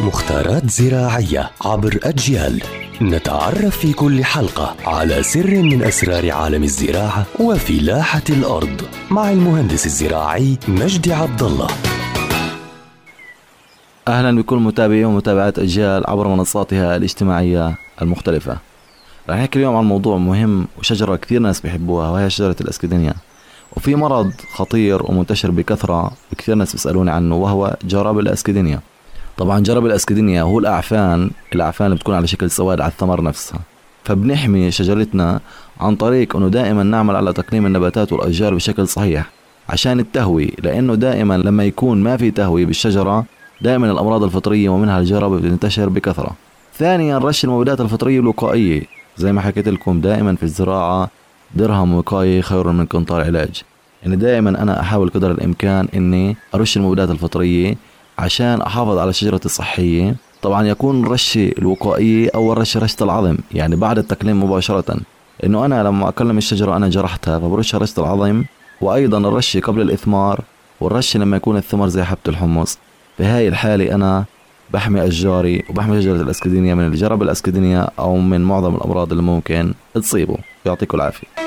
مختارات زراعية عبر أجيال. نتعرف في كل حلقة على سر من أسرار عالم الزراعة وفلاحة الأرض مع المهندس الزراعي مجدي عبد الله أهلا بكل متابعي ومتابعات أجيال عبر منصاتها الاجتماعية المختلفة. رح نحكي اليوم عن موضوع مهم وشجرة كثير ناس بيحبوها وهي شجرة الأسكدنيا. وفي مرض خطير ومنتشر بكثرة كثير ناس بيسألوني عنه وهو جراب الأسكدنيا. طبعا جرب الاسكدينيا هو الأعفان الأعفان اللي بتكون على شكل سواد على الثمر نفسها. فبنحمي شجرتنا عن طريق إنه دائما نعمل على تقليم النباتات والأشجار بشكل صحيح عشان التهوي لأنه دائما لما يكون ما في تهوي بالشجرة دائما الأمراض الفطرية ومنها الجرب بتنتشر بكثرة. ثانيا رش المبيدات الفطرية الوقائية. زي ما حكيت لكم دائما في الزراعة درهم وقايه خير من قنطار علاج. يعني دائما أنا أحاول قدر الإمكان إني أرش المبيدات الفطرية عشان أحافظ على شجرتي الصحية. طبعا يكون رشة الوقائية أول رشة رشة العظم يعني بعد التقليم مباشرة. إنه أنا لما أكلم الشجرة أنا جرحتها فبرشها رشة العظم وأيضا الرشة قبل الإثمار والرشة لما يكون الثمر زي حبة الحمص. في هاي الحالة أنا بحمي أشجاري وبحمي شجرة الأسكدينيا من الجرب الأسكدينيا أو من معظم الأمراض اللي ممكن تصيبه. يعطيكم العافية.